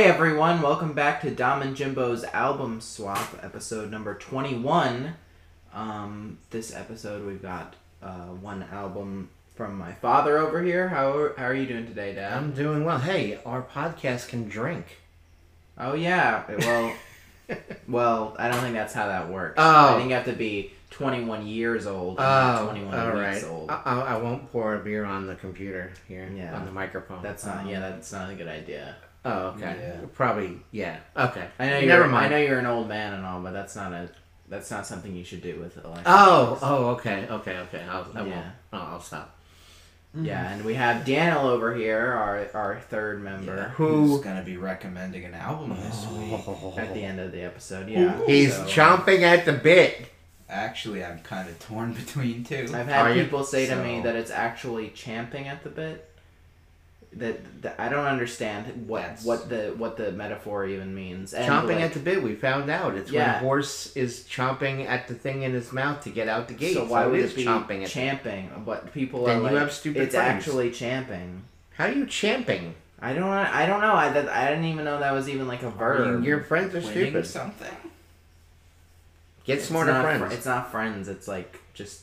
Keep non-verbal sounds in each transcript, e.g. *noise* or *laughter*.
Hey everyone, welcome back to Dom and Jimbo's album swap, episode number 21. Um, this episode we've got uh, one album from my father over here. How, how are you doing today, Dad? I'm doing well. Hey, our podcast can drink. oh yeah, well, *laughs* well, I don't think that's how that works. Oh. I think you have to be 21 years old, and Oh, not 21 all weeks right. old. I, I, I won't pour a beer on the computer here Yeah. on the microphone. That's not, yeah, that's not a good idea. Oh, okay. Yeah. Probably, yeah. Okay. I know you're, Never mind. I know you're an old man and all, but that's not a, that's not something you should do with electric. Oh, oh, okay, okay, okay. I'll, I won't. Oh, I'll stop. Yeah, mm-hmm. and we have Daniel over here, our our third member, Who- Who's gonna be recommending an album this oh. week? at the end of the episode. Yeah, He's so- chomping at the bit. Actually, I'm kind of torn *laughs* between two. I've had Are you? people say to me that it's actually champing at the bit. That, that I don't understand what That's- what the what the metaphor even means. And chomping like, at the bit. We found out it's Yeah. when a horse is chomping at the thing in his mouth to get out the gate. So why would it it is be chomping at the champing? But people Then are you like, have stupid it's friends. actually champing. How are you champing? I don't I don't know. I that, I didn't even know that was even like a verb. Your friends are Winning stupid. something. Get It's smarter not fr- friends. it's not friends. It's like just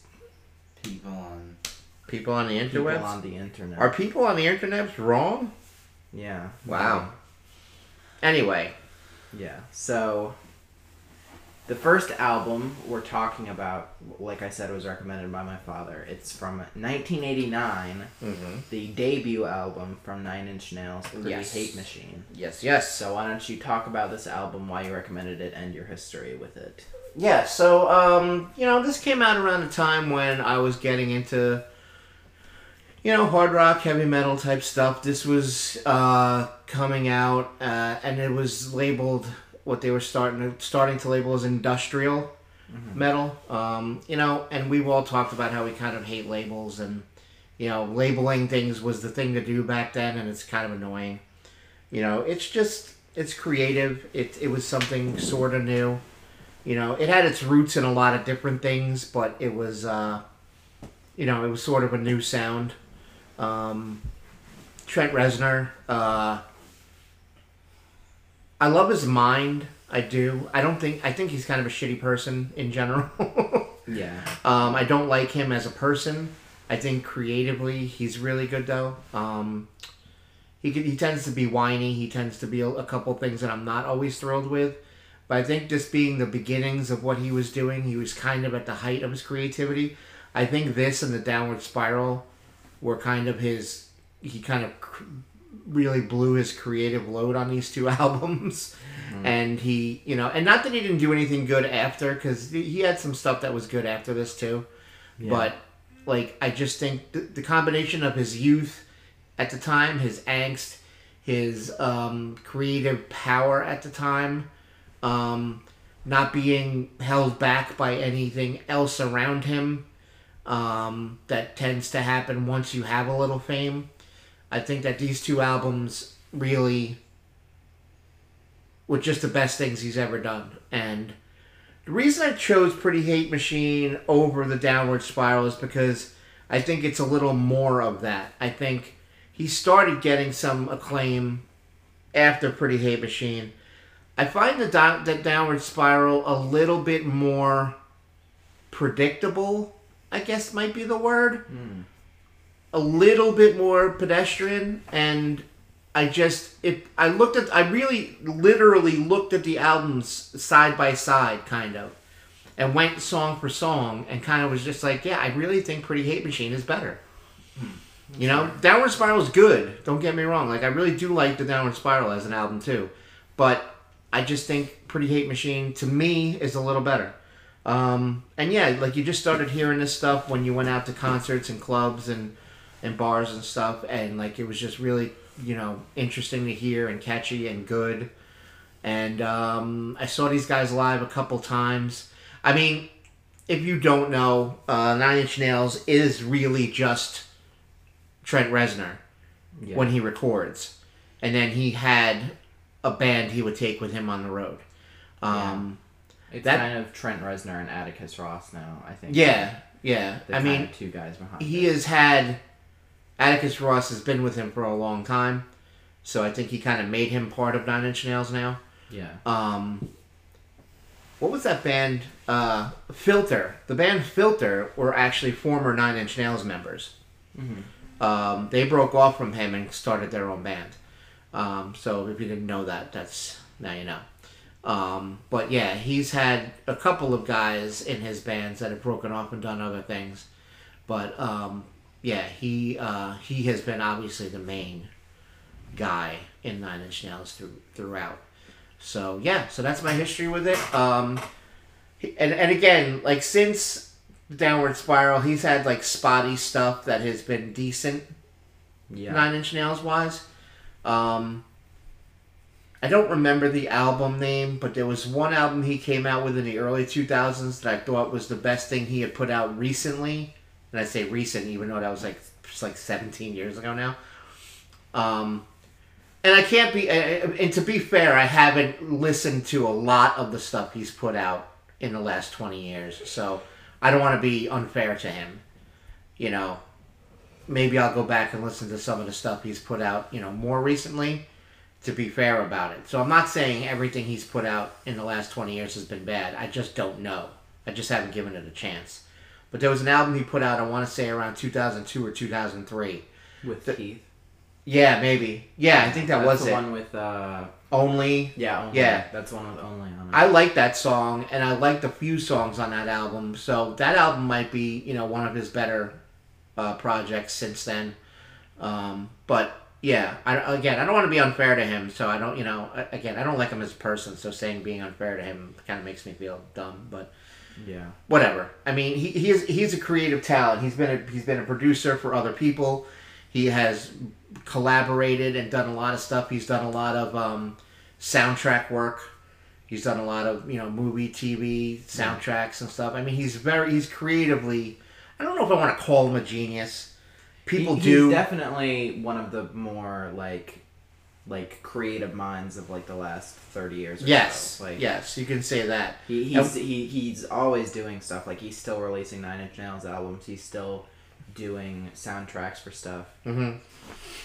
People on. People on the people on the internet. Are people on the internet wrong? yeah. Wow. Anyway, Yeah. So the first album we're talking about, like I said, was recommended by my father. It's from 1989, mm-hmm. the debut album from Nine Inch Nails, Pretty Yes. Hate Machine. yes, yes. So why don't you talk about this album, why you recommended it, and your history with it? Yeah, so um, you know, this came out around the time when I was getting into you know, hard rock, heavy metal type stuff. This was uh coming out uh, and it was labeled what they were starting to, starting to label as industrial metal. Um, you know, and we've all talked about how we kind of hate labels and you know, labeling things was the thing to do back then and it's kind of annoying. You know, it's just it's creative. It it was something sort of new. You know, it had its roots in a lot of different things, but it was, uh, you know, it was sort of a new sound. Um, Trent Reznor, uh, I love his mind. I do. I don't think. I think he's kind of a shitty person in general. *laughs* Yeah. Um, I don't like him as a person. I think creatively he's really good though. Um, he could, he tends to be whiny. He tends to be a, a couple things that I'm not always thrilled with. But I think just being the beginnings of what he was doing, he was kind of at the height of his creativity. I think this and the Downward Spiral were kind of his. He kind of really blew his creative load on these two *laughs* albums and he you know and not that he didn't do anything good after because he had some stuff that was good after this too Yeah. but like i just think the, the combination of his youth at the time his angst his um, creative power at the time um, not being held back by anything else around him um, that tends to happen once you have a little fame i think that these two albums really were just the best things he's ever done. And the reason I chose Pretty Hate Machine over the Downward Spiral is because I think it's a little more of that. I think he started getting some acclaim after Pretty Hate Machine. I find the, the Downward Spiral a little bit more predictable, I guess might be the word. Hmm. A little bit more pedestrian and I just it I looked at I really literally looked at the albums side by side kind of and went song for song and kind of was just like yeah I really think Pretty Hate Machine is better. Hmm. You know, Downward Spiral is good. Don't get me wrong. Like I really do like the Downward Spiral as an album too, but I just think Pretty Hate Machine to me is a little better. Um, and yeah, like you just started hearing this stuff when you went out to concerts and clubs and and bars and stuff, and like it was just really you know interesting to hear and catchy and good. And um, I saw these guys live a couple times. I mean, if you don't know, uh, Nine Inch Nails is really just Trent Reznor Yeah. when he records, and then he had a band he would take with him on the road. Um, it's that- kind of Trent Reznor and Atticus Ross now. I think. yeah, yeah. I mean, two guys behind. he it. has had Atticus Ross has been with him for a long time, So I think he kind of made him part of Nine Inch Nails now. Yeah. Um, what was that band? Uh, Filter. The band Filter were actually former Nine Inch Nails members. Mhm. Um, they broke off from him and started their own band. Um, so if you didn't know that, that's now you know. Um, but yeah, he's had a couple of guys in his bands that have broken off and done other things. But um, yeah, he uh, he has been obviously the main guy in Nine Inch Nails through, throughout. So yeah, so that's my history with it. Um, and and again, like since Downward Spiral, he's had like spotty stuff that has been decent. Yeah. Nine Inch Nails wise. Um, I don't remember the album name, but there was one album he came out with in the early 2000s that I thought was the best thing he had put out recently. And I say recent, even though that was like just like 17 years ago now. Um, and I can't be, and to be fair, I haven't listened to a lot of the stuff he's put out in the last 20 years. So I don't want to be unfair to him. You know, maybe I'll go back and listen to some of the stuff he's put out, you know, more recently to be fair about it. So I'm not saying everything he's put out in the last 20 years has been bad. I just don't know. I just haven't given it a chance. But there was an album he put out, I want to say around 2002 or 2003. With The- Teeth. Yeah, maybe. Yeah, I think that That's was the it. one with uh Only. yeah, only. Yeah. That's one with only on it. I like that song, and I like the few songs on that album. So that album might be, you know, one of his better uh, projects since then. Um, but yeah, I, again, I don't want to be unfair to him. So I don't, you know, again, I don't like him as a person. So saying being unfair to him kind of makes me feel dumb. But yeah. whatever. I mean, he, he is he's a creative talent. He's been a, he's been a producer for other people. He has collaborated and done a lot of stuff. He's done a lot of um, soundtrack work. He's done a lot of you know movie, TV soundtracks and stuff. I mean, he's very he's creatively. I don't know if I want to call him a genius. People He- do. He's definitely one of the more like like creative minds of like the last 30 years or yes, so. Like yes, you can say that. He, he's he, he's always doing stuff. Like he's still releasing Nine Inch Nails albums. He's still doing soundtracks for stuff. hmm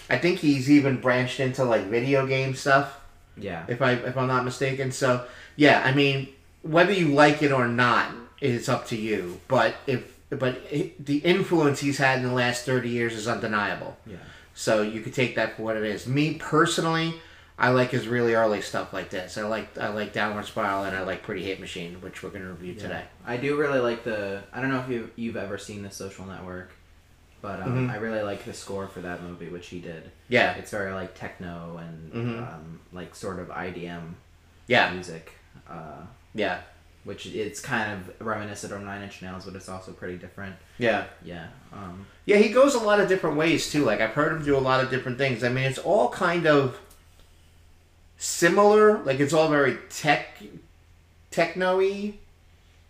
I think he's even branched into like video game stuff. Yeah. if I if I'm not mistaken. So yeah, I mean whether you like it or not, it's up to you. But if but it, the influence he's had in the last thirty years is undeniable. Yeah. So you could take that for what it is. Me personally, I like his really early stuff like this. I like I like Downward Spiral and I like Pretty Hate Machine, which we're gonna review today. I do really like the. I don't know if you you've ever seen the Social Network, but um, Mhm. I really like the score for that movie, which he did. Yeah, It's very like techno and Mhm. um, like sort of IDM yeah, music, uh, yeah, which it's kind of reminiscent of Nine Inch Nails, but it's also pretty different. yeah. Yeah. Um, Yeah, he goes a lot of different ways too. Like I've heard him do a lot of different things. I mean, it's all kind of similar. Like it's all very tech, techno-y.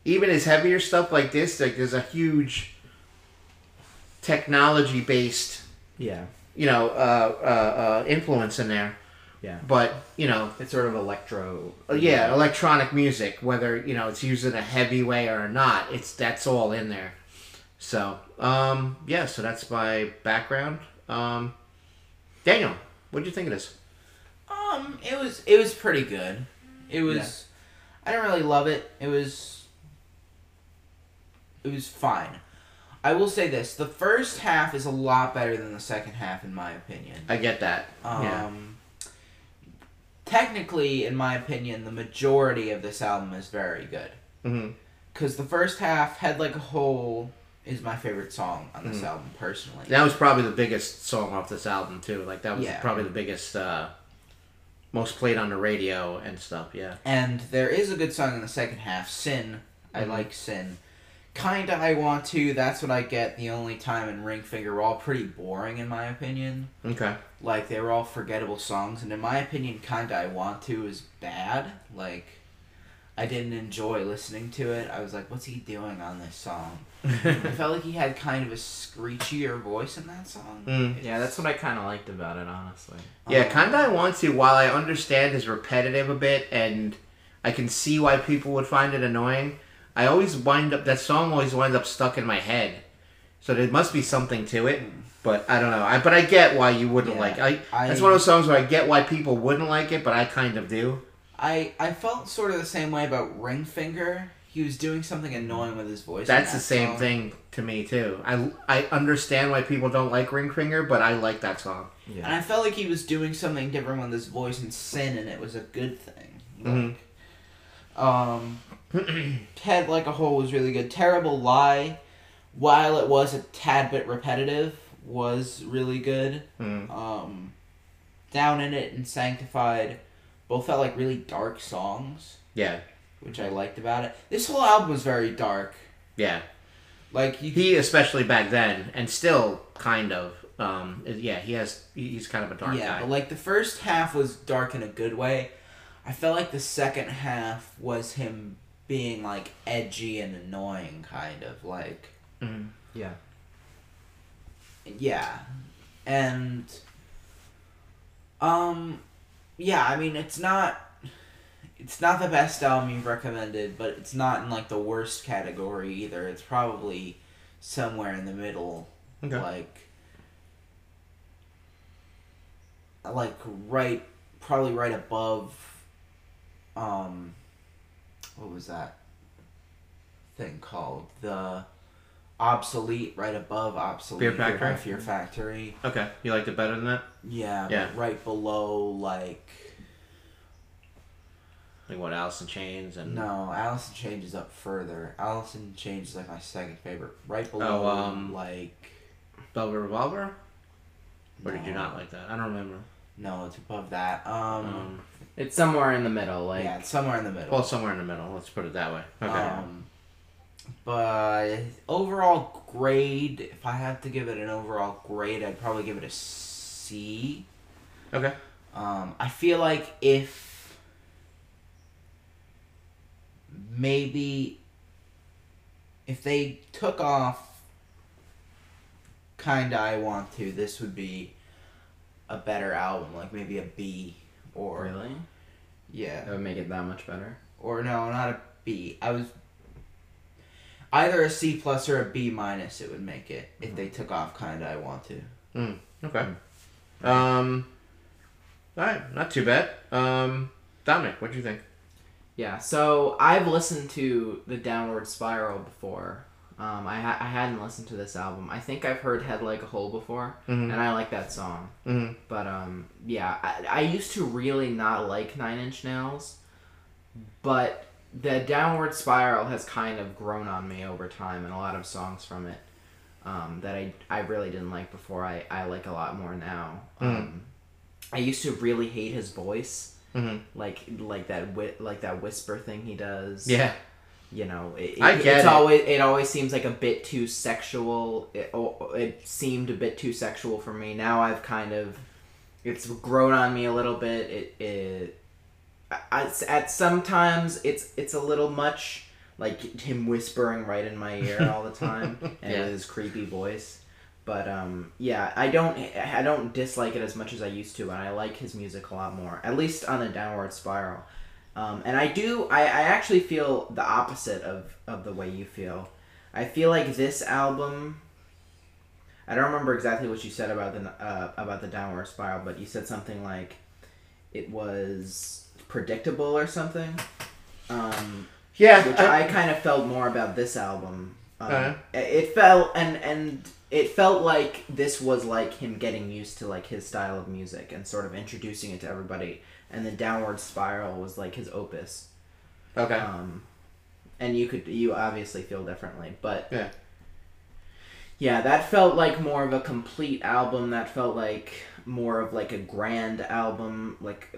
Even his heavier stuff like this, like there's a huge technology-based, yeah. you know, uh, uh, uh, influence in there. Yeah. But you know, It's sort of electro. uh, yeah, electronic music, whether you know it's used in a heavy way or not, it's that's all in there. So, um, yeah, so that's my background. Um, Daniel, what do you think of this? Um, it was it was pretty good. It was. Yeah. I didn't really love it. It was. It was fine. I will say this: the first half is a lot better than the second half, in my opinion. I get that. Um, yeah. Technically, in my opinion, the majority of this album is very good. Because the first half, Head Like a Hole, is my favorite song on this Mhm. album, personally. That was probably the biggest song off this album too. Like that was Yeah. probably the biggest, uh, most played on the radio and stuff. Yeah. And there is a good song in the second half, Sin. I Mhm. like Sin. Kinda I Want to, That's What I Get, The Only Time, and Ring Finger were all pretty boring in my opinion. Okay. Like, they were all forgettable songs, and in my opinion, Kinda I Want to is bad. Like, I didn't enjoy listening to it. I was like, what's he doing on this song? *laughs* I felt like he had kind of a screechier voice in that song. Mm. Yeah, that's what I kind of liked about it, honestly. Yeah, Um, kinda. I want to. While I understand is repetitive a bit, and I can see why people would find it annoying. I always wind up that song always winds up stuck in my head, so there must be something to it. But I don't know. I but I get why you wouldn't Yeah, like. I, I- That's one of those songs where I get why people wouldn't like it, but I kind of do. I I felt sort of the same way about Ring Finger. He was doing something annoying with his voice. That's that the same song. thing to me too. I I understand why people don't like Ring Finger, but I like that song. Yeah. And I felt like he was doing something different with his voice and sin, and it was a good thing. Mhm. Like, um, *clears throat* Head Like a Hole was really good. Terrible Lie, while it was a tad bit repetitive, was really good. Mm. Um, Down in It and Sanctified both felt like really dark songs, Yeah, which I liked about it. This whole album was very dark. yeah. Like you, He especially back then, and still kind of. Um, yeah, he has. He's kind of a dark yeah, guy. but like the first half was dark in a good way. I felt like the second half was him being like edgy and annoying, kind of like Mhm. Yeah. Yeah, and um, yeah. I mean, it's not. It's not the best album you've recommended, but it's not in like the worst category either. It's probably somewhere in the middle. Okay. Like like right probably right above um what was that thing called? The obsolete right above obsolete Fear Factory? by Fear Factory. Okay, you liked it better than that? Yeah, Yeah. right below like Like what, Alice in Chains and no, Alice in Chains is up further. Alice in Chains is like my second favorite. Right below Oh, um, like Velvet Revolver? Or did you no. not like that? I don't remember. No, it's above that. Um, Um, It's somewhere in the middle. Like yeah, it's somewhere in the middle. well, somewhere in the middle. Let's put it that way. Okay. Um, but overall grade, if I had to give it an overall grade, I'd probably give it a C. okay. Um, I feel like if maybe if they took off kinda I want to, this would be a better album, like maybe a B or really, yeah. that would make it that much better. or no, not a B. I was either a C plus or a B minus. It would make it if they took off kinda I want to. Mm, Okay. Um. All right, not too bad. Um, Dominic, what do you think? Yeah, so I've listened to the Downward Spiral before. Um, I, ha- I hadn't listened to this album. I think I've heard Head Like a Hole before, Mhm. and I like that song. Mm-hmm. But um, yeah, I, I used to really not like Nine Inch Nails, but the Downward Spiral has kind of grown on me over time, and a lot of songs from it um, that I, I really didn't like before, I, I like a lot more now. Um, I used to really hate his voice, Mm-hmm. like like that wi- like that whisper thing he does Yeah. you know it, I it- get it's it. always it always seems like a bit too sexual it, oh, it seemed a bit too sexual for me now i've kind of it's grown on me a little bit it it I, at sometimes it's it's a little much like him whispering right in my ear all the *laughs* time and Yeah. his creepy voice. But um yeah i don't i don't dislike it as much as i used to and i like his music a lot more at least on the downward spiral. Um, and i do I, I actually feel the opposite of of the way you feel. I feel like this album i don't remember exactly what you said about the uh, about the downward spiral but you said something like it was predictable or something um, Yeah. which I, kind of felt more about this album. Um, Uh-huh. It felt and and it felt like this was like him getting used to like his style of music and sort of introducing it to everybody. And the Downward Spiral was like his opus. okay. Um, and you could you obviously feel differently, but Yeah. yeah, that felt like more of a complete album. That felt like more of like a grand album. Like,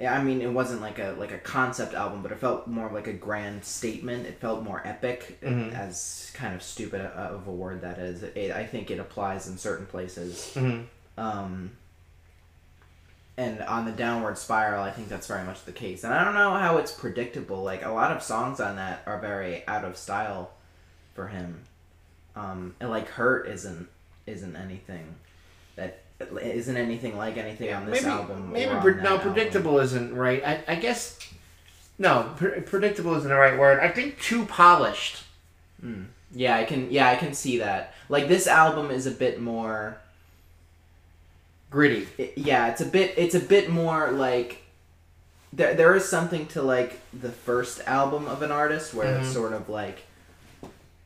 I mean, it wasn't like a like a concept album, but it felt more like a grand statement. It felt more epic, Mhm. as kind of stupid of a word that is. It, I think it applies in certain places. Mm-hmm. Um, and on the downward spiral, I think that's very much the case. And I don't know how it's predictable. Like a lot of songs on that are very out of style for him. Um, and like "Hurt" isn't isn't anything that isn't anything like anything on this maybe album. maybe pre- no album. predictable isn't right. I, I guess no pre- predictable isn't the right word. I think too polished. Yeah, I can. Yeah, I can see that. Like this album is a bit more. gritty. it- yeah, it's a bit it's a bit more like there there is something to like the first album of an artist where it's Mhm. sort of like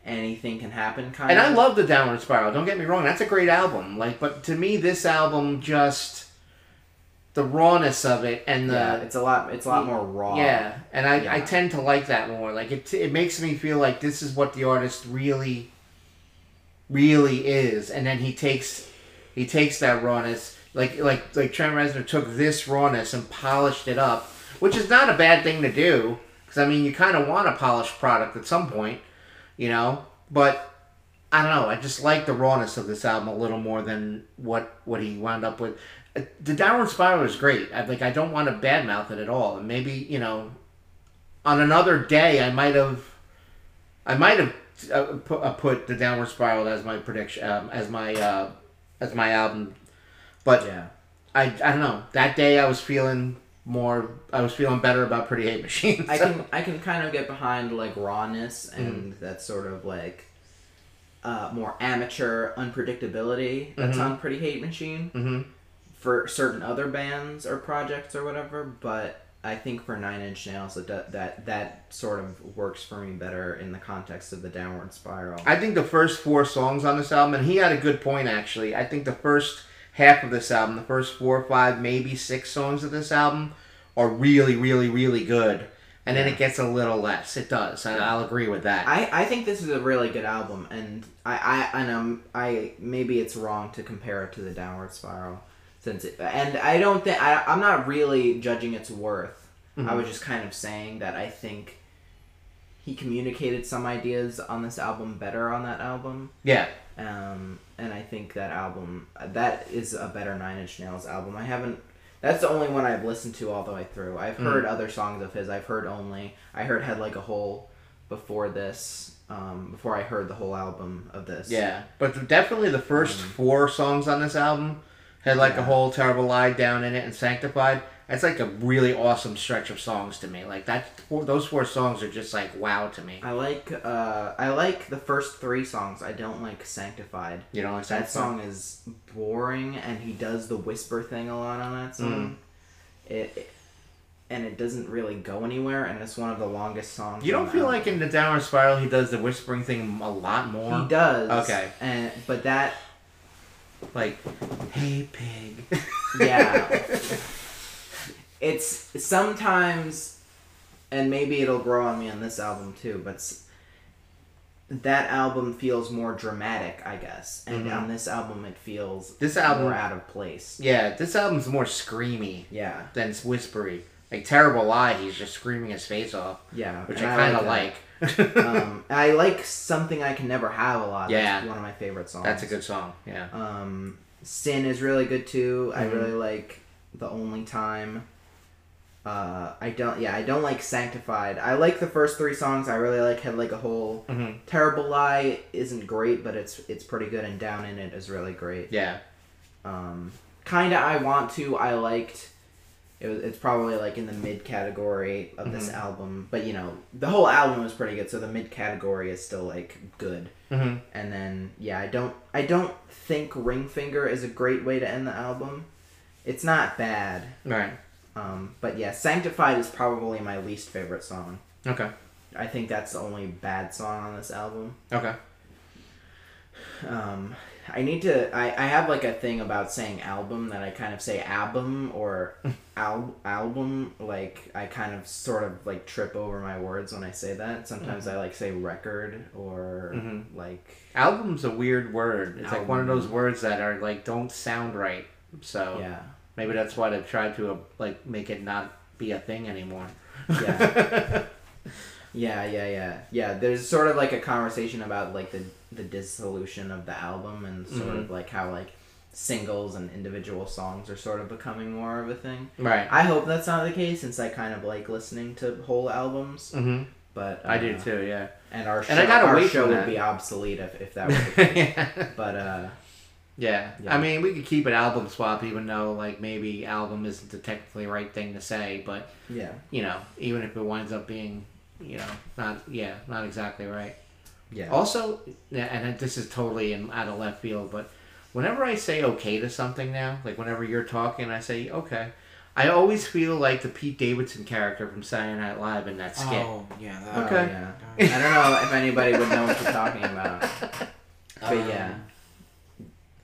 anything can happen kind And of. I love the Downward Spiral. Don't get me wrong, that's a great album. Like, but to me, this album just the rawness of it and the yeah, it's a lot it's a lot more raw. Yeah, and I, I tend to like that more. Like it, it makes me feel like this is what the artist really, really is, and then he takes, he takes that rawness, like like like Trent Reznor took this rawness and polished it up, which is not a bad thing to do, because I mean you kind of want a polished product at some point, you know. But I don't know. I just like the rawness of this album a little more than what what he wound up with. Uh, The Downward Spiral is great. I like. I don't want to badmouth it at all. And maybe you know, on another day, I might have, I might have uh, put, uh, put the Downward Spiral as my prediction, um, as my uh, as my album. But Yeah. I I don't know. That day I was feeling more. I was feeling better about Pretty Hate Machine. I can I can kind of get behind like rawness and Mm. that sort of like uh, more amateur unpredictability that's Mhm. on Pretty Hate Machine Mhm. for certain other bands or projects or whatever. But I think for Nine Inch Nails that that, that sort of works for me better in the context of the Downward Spiral. I think the first four songs on this album, and he had a good point actually. I think the first half of this album, the first four, or five, maybe six songs of this album, are really, really, really good. And then it gets a little less. It does. And I'll agree with that. I, I think this is a really good album, and I I and um I maybe it's wrong to compare it to the Downward Spiral, since it, and I don't think I I'm not really judging its worth. I was just kind of saying that I think he communicated some ideas on this album better on that album, yeah. Um, and I think that album that is a better Nine Inch Nails album. I haven't. That's the only one I've listened to all the way through. I've heard other songs of his. I've heard only. I heard Head Like a Hole before this. Um, before I heard the whole album of this. Yeah. But the- definitely the first four songs on this album Head Like a Hole terrible lie down in it and sanctified. That's like a really awesome stretch of songs to me. Like that, those four songs are just like wow to me. I like. Uh, I like the first three songs. I don't like Sanctified. You know, like That song is boring, and he does the whisper thing a lot on that song. Mm. It, it- and it doesn't really go anywhere, and it's one of the longest songs. You don't feel album. like in the Downward Spiral he does the whispering thing a lot more? he does. Okay. and but that Like, hey pig. Yeah. *laughs* it's sometimes, and maybe it'll grow on me on this album too, but that album feels more dramatic, I guess, and Mhm. on this album it feels This album- more out of place. yeah, this album's more screamy Yeah, than it's whispery. Like Terrible Lie, he's just screaming his face off, yeah, which I kind of that. like. *laughs* um, I like something I can never have a lot. Yeah. That's one of my favorite songs. That's a good song. Yeah. Um, Sin is really good too. I Mhm. really like the only time. Uh, I don't. Yeah, I don't like Sanctified. I like the first three songs. I really like Head Like a Hole. hmm Terrible Lie isn't great, but it's it's pretty good, and Down in It is really great. Yeah. Um, kinda I want to. I liked. It was, it's probably like in the mid category of this Mhm. album, but you know the whole album was pretty good, so the mid category is still like good. hmm And then yeah, I don't I don't think Ring Finger is a great way to end the album. It's not bad. Right. Um, but yeah, Sanctified is probably my least favorite song. Okay. I think that's the only bad song on this album. Okay. Um, I need to I, I have like a thing about saying album that I kind of say album or *laughs* al- album like I kind of sort of like trip over my words when I say that. Sometimes I like say record or Mhm. like Album's a weird word. It's like one of those words that are like don't sound right. So yeah. Maybe that's why they've tried to uh, like make it not be a thing anymore. Yeah. *laughs* Yeah, yeah, yeah, yeah. There's sort of like a conversation about like the the dissolution of the album and sort Mhm. of like how like singles and individual songs are sort of becoming more of a thing. right. I hope that's not the case since I kind of like listening to whole albums. hmm But I do uh, too. Yeah. And our show, And I gotta our show would be obsolete if, if that *laughs* were the case. yeah. but uh, Yeah. Yeah. I mean, we could keep it album swap, even though like maybe album isn't the technically right thing to say, but yeah, you know, even if it winds up being, you know, not yeah, not exactly right. yeah. Also, and this is totally in, out of left field, but whenever I say okay to something now, like whenever you're talking, I say okay. I always feel like the Pete Davidson character from Saturday Night Live in that skit. Oh yeah. That, Oh, Okay. yeah. I don't know if anybody would know what you're talking about. *laughs* But Um, yeah.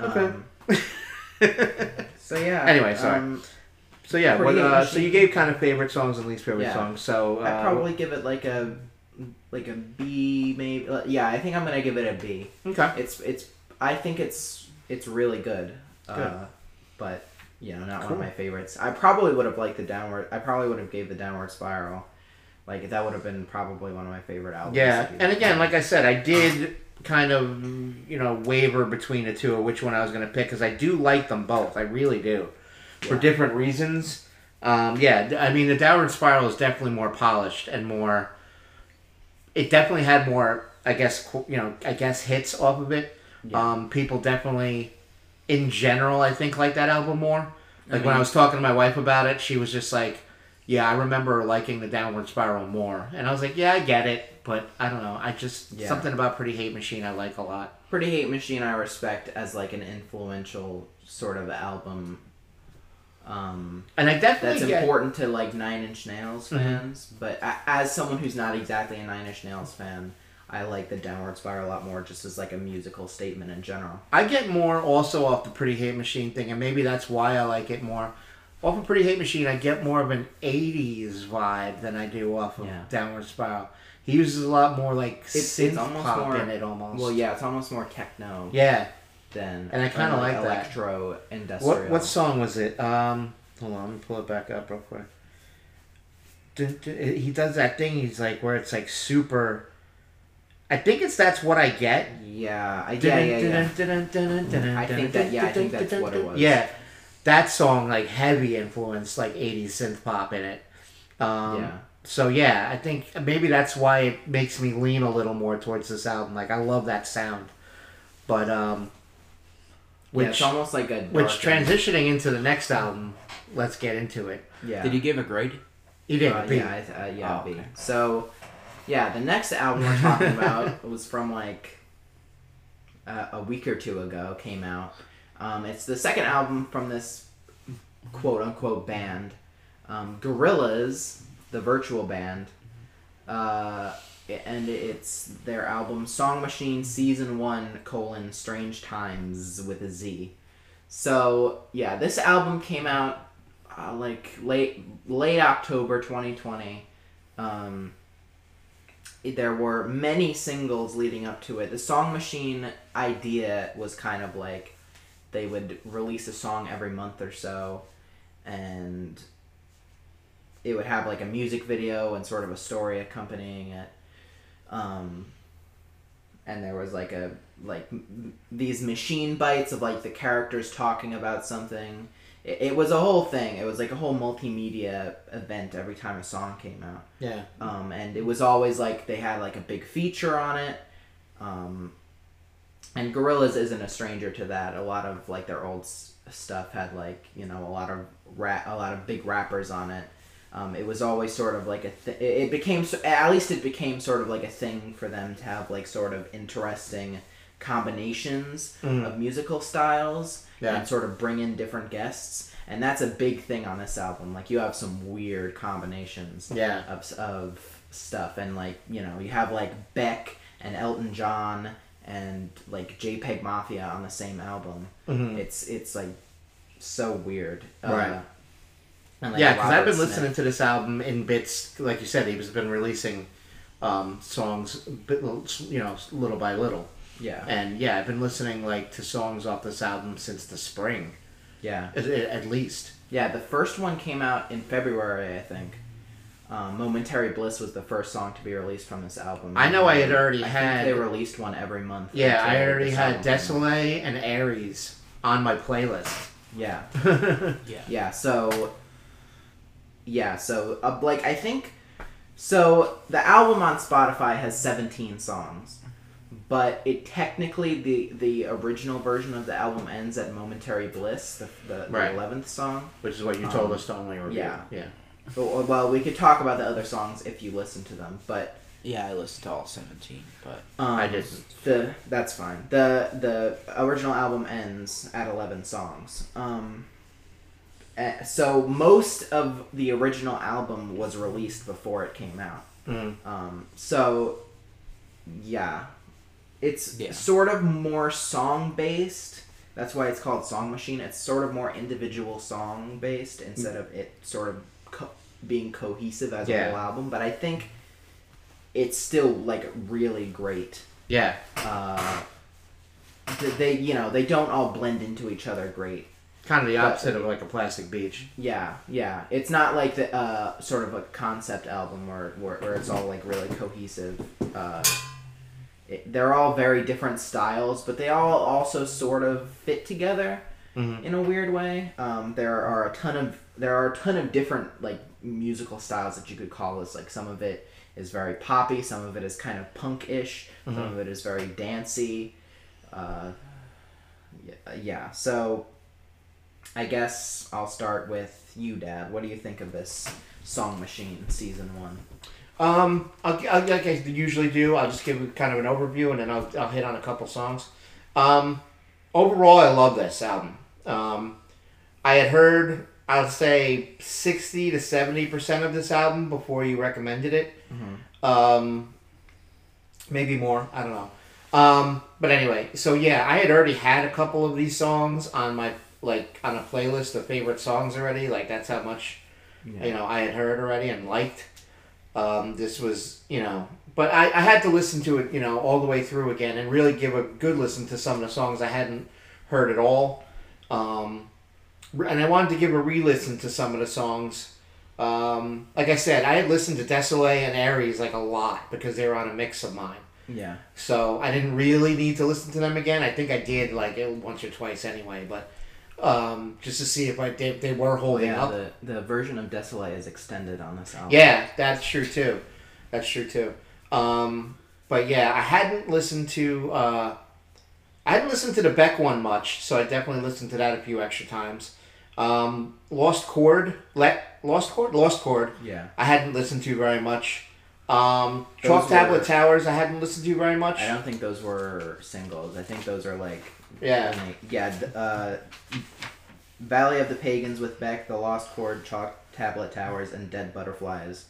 Okay. Um, *laughs* so yeah. Anyway, sorry. Um, So yeah, what, uh, so you gave kind of favorite songs and least favorite Yeah. songs. So uh, I'd probably give it like a like a B maybe. uh, Yeah, I think I'm gonna give it a B. okay. It's it's I think it's it's really good. Good. Uh, but you know, not one of my favorites. I probably would have liked the downward. I probably would have gave the downward spiral. Like that would have been probably one of my favorite albums. Yeah, and again, like I said, I did kind of you know waver between the two of which one I was going to pick because I do like them both. I really do, for different reasons. Um, yeah, I mean the Downward Spiral is definitely more polished and more. It definitely had more, I guess you know, I guess hits off of it. Yeah. Um, people definitely, in general, I think like that album more. Like when I was talking to my wife about it, she was just like, "Yeah, I remember liking the Downward Spiral more," and I was like, "Yeah, I get it, but I don't know. I just Yeah. something about Pretty Hate Machine I like a lot." Pretty Hate Machine I respect as like an influential sort of album. Um, And I definitely that's get. important to like Nine Inch Nails Mhm. fans, but a- as someone who's not exactly a Nine Inch Nails fan, I like the Downward Spiral a lot more, just as like a musical statement in general. I get more also off the Pretty Hate Machine thing, and maybe that's why I like it more. Off of Pretty Hate Machine, I get more of an '80s vibe than I do off of Yeah. Downward Spiral. He uses a lot more like It's- synth it's almost pop more- in it, almost. Well, yeah, it's almost more techno Yeah. than And I kinda or, like that. electro industrial. What what song was it? Um, hold on, let me pull it back up real quick. Dun, he does that thing. He's like where it's like super. I think it's that's what I get. Yeah, I, yeah, yeah, yeah. I think that- yeah, I think that's what it was. Yeah, that song like heavy influence like '80s synth pop in it. Um, yeah. So yeah, I think maybe that's why it makes me lean a little more towards this album. Like I love that sound, but um, yeah, which it's almost like a which darkened- transitioning into the next album, let's get into it. Yeah. Did you give a grade? You did. Uh, B. yeah, I th- uh, yeah, Oh, okay. So, yeah, the next album we're talking *laughs* about was from like uh, a week or two ago. Came out. Um, it's the second album from this quote unquote band, um, Gorillaz, the virtual band, uh, and it's their album Song Machine Season One: colon Strange Times with a Z. So yeah, this album came out uh, like late late October 2020. Um, there were many singles leading up to it. The Song Machine idea was kind of like they would release a song every month or so, and it would have like a music video and sort of a story accompanying it. Um, and there was like a like m- these machine bites of like the characters talking about something. It, it was a whole thing. It was like a whole multimedia event every time a song came out. Yeah. Um, and it was always like they had like a big feature on it. Um, and Gorillaz isn't a stranger to that. A lot of like their old s- stuff had like you know a lot of rap, a lot of big rappers on it. Um, it was always sort of like a th- it became so- at least it became sort of like a thing for them to have like sort of interesting combinations Mhm. of musical styles Yeah. and sort of bring in different guests. And that's a big thing on this album. Like you have some weird combinations Yeah. of, of stuff and like you know you have like beck and elton john and like jpeg mafia on the same album Mhm. it's it's like so weird Right. uh, like, yeah, because I've been Smith. listening to this album in bits. Like you said, he's been releasing um, songs, bit, you know, little by little. yeah And yeah, I've been listening like to songs off this album since the spring, yeah at, at least. yeah the first one came out in february i think um, momentary bliss was the first song to be released from this album I know I had already I had- think they released one every month Yeah, I already had album came out. Désolé and Aries on my playlist. yeah *laughs* Yeah. Yeah, so yeah, so uh, like I think so the album on Spotify has 17 songs. But it technically the the original version of the album ends at Momentary Bliss, the the, Right. the 11th song. Which is what you told Um, us to only review. yeah. Yeah. But, well, we could talk about the other songs if you listen to them, but Yeah, I listened to all seventeen, but Um, I didn't. The that's fine. The the original album ends at eleven songs. Um, eh, so most of the original album was released before it came out. Mm. Um, so yeah, it's Yeah. sort of more song based. That's why it's called Song Machine. It's sort of more individual song based instead of it sort of co- being cohesive as Yeah. a whole album. But I think it's still like really great Yeah. uh, they you know they don't all blend into each other great. Kind of the But- opposite of like a plastic beach. Yeah, yeah. It's not like the uh, sort of a concept album where, where, where it's all like really cohesive. Uh, it, they're all very different styles, but they all also sort of fit together Mhm. in a weird way. Um, there are a ton of there are a ton of different like musical styles that you could call this. Like some of it is very poppy, some of it is kind of punk-ish, some of it is very dancey. Uh, yeah, yeah, so I guess I'll start with you, Dad. What do you think of this Song Machine season one? Um, I'll, I'll, like I usually do, I'll just give kind of an overview and then I'll, I'll hit on a couple songs. Um, overall, I love this album. Um, I had heard, I'll say, 60 to 70% of this album before you recommended it. Um, maybe more, I don't know. Um, but anyway, so yeah, I had already had a couple of these songs on my, like, on a playlist of favorite songs already. Like, that's how much, you know, I had heard already and liked. Um, this was, you know, but I, I had to listen to it, you know, all the way through again and really give a good listen to some of the songs I hadn't heard at all. Um, and I wanted to give a re-listen to some of the songs. Um, like I said, I had listened to Désolé and Aries like a lot because they were on a mix of mine. Yeah. So I didn't really need to listen to them again. I think I did like it once or twice anyway, but um, just to see if I they, they were Well, holding yeah, up. the, the version of Désolé is extended on this album. Yeah, that's true too. That's true too. Um, but yeah, I hadn't listened to uh, I hadn't listened to the Beck one much, so I definitely listened to that a few extra times. Um, Lost Chord, let Lost Chord, Lost Chord. Yeah. I hadn't listened to very much. Um, Those Chalk Tablet were- Towers, I hadn't listened to very much. I don't think those were singles. I think those are like Yeah. only- yeah. Uh, Valley of the Pagans with Beck, The Lost Chord, Chalk Tablet Towers, and Dead Butterflies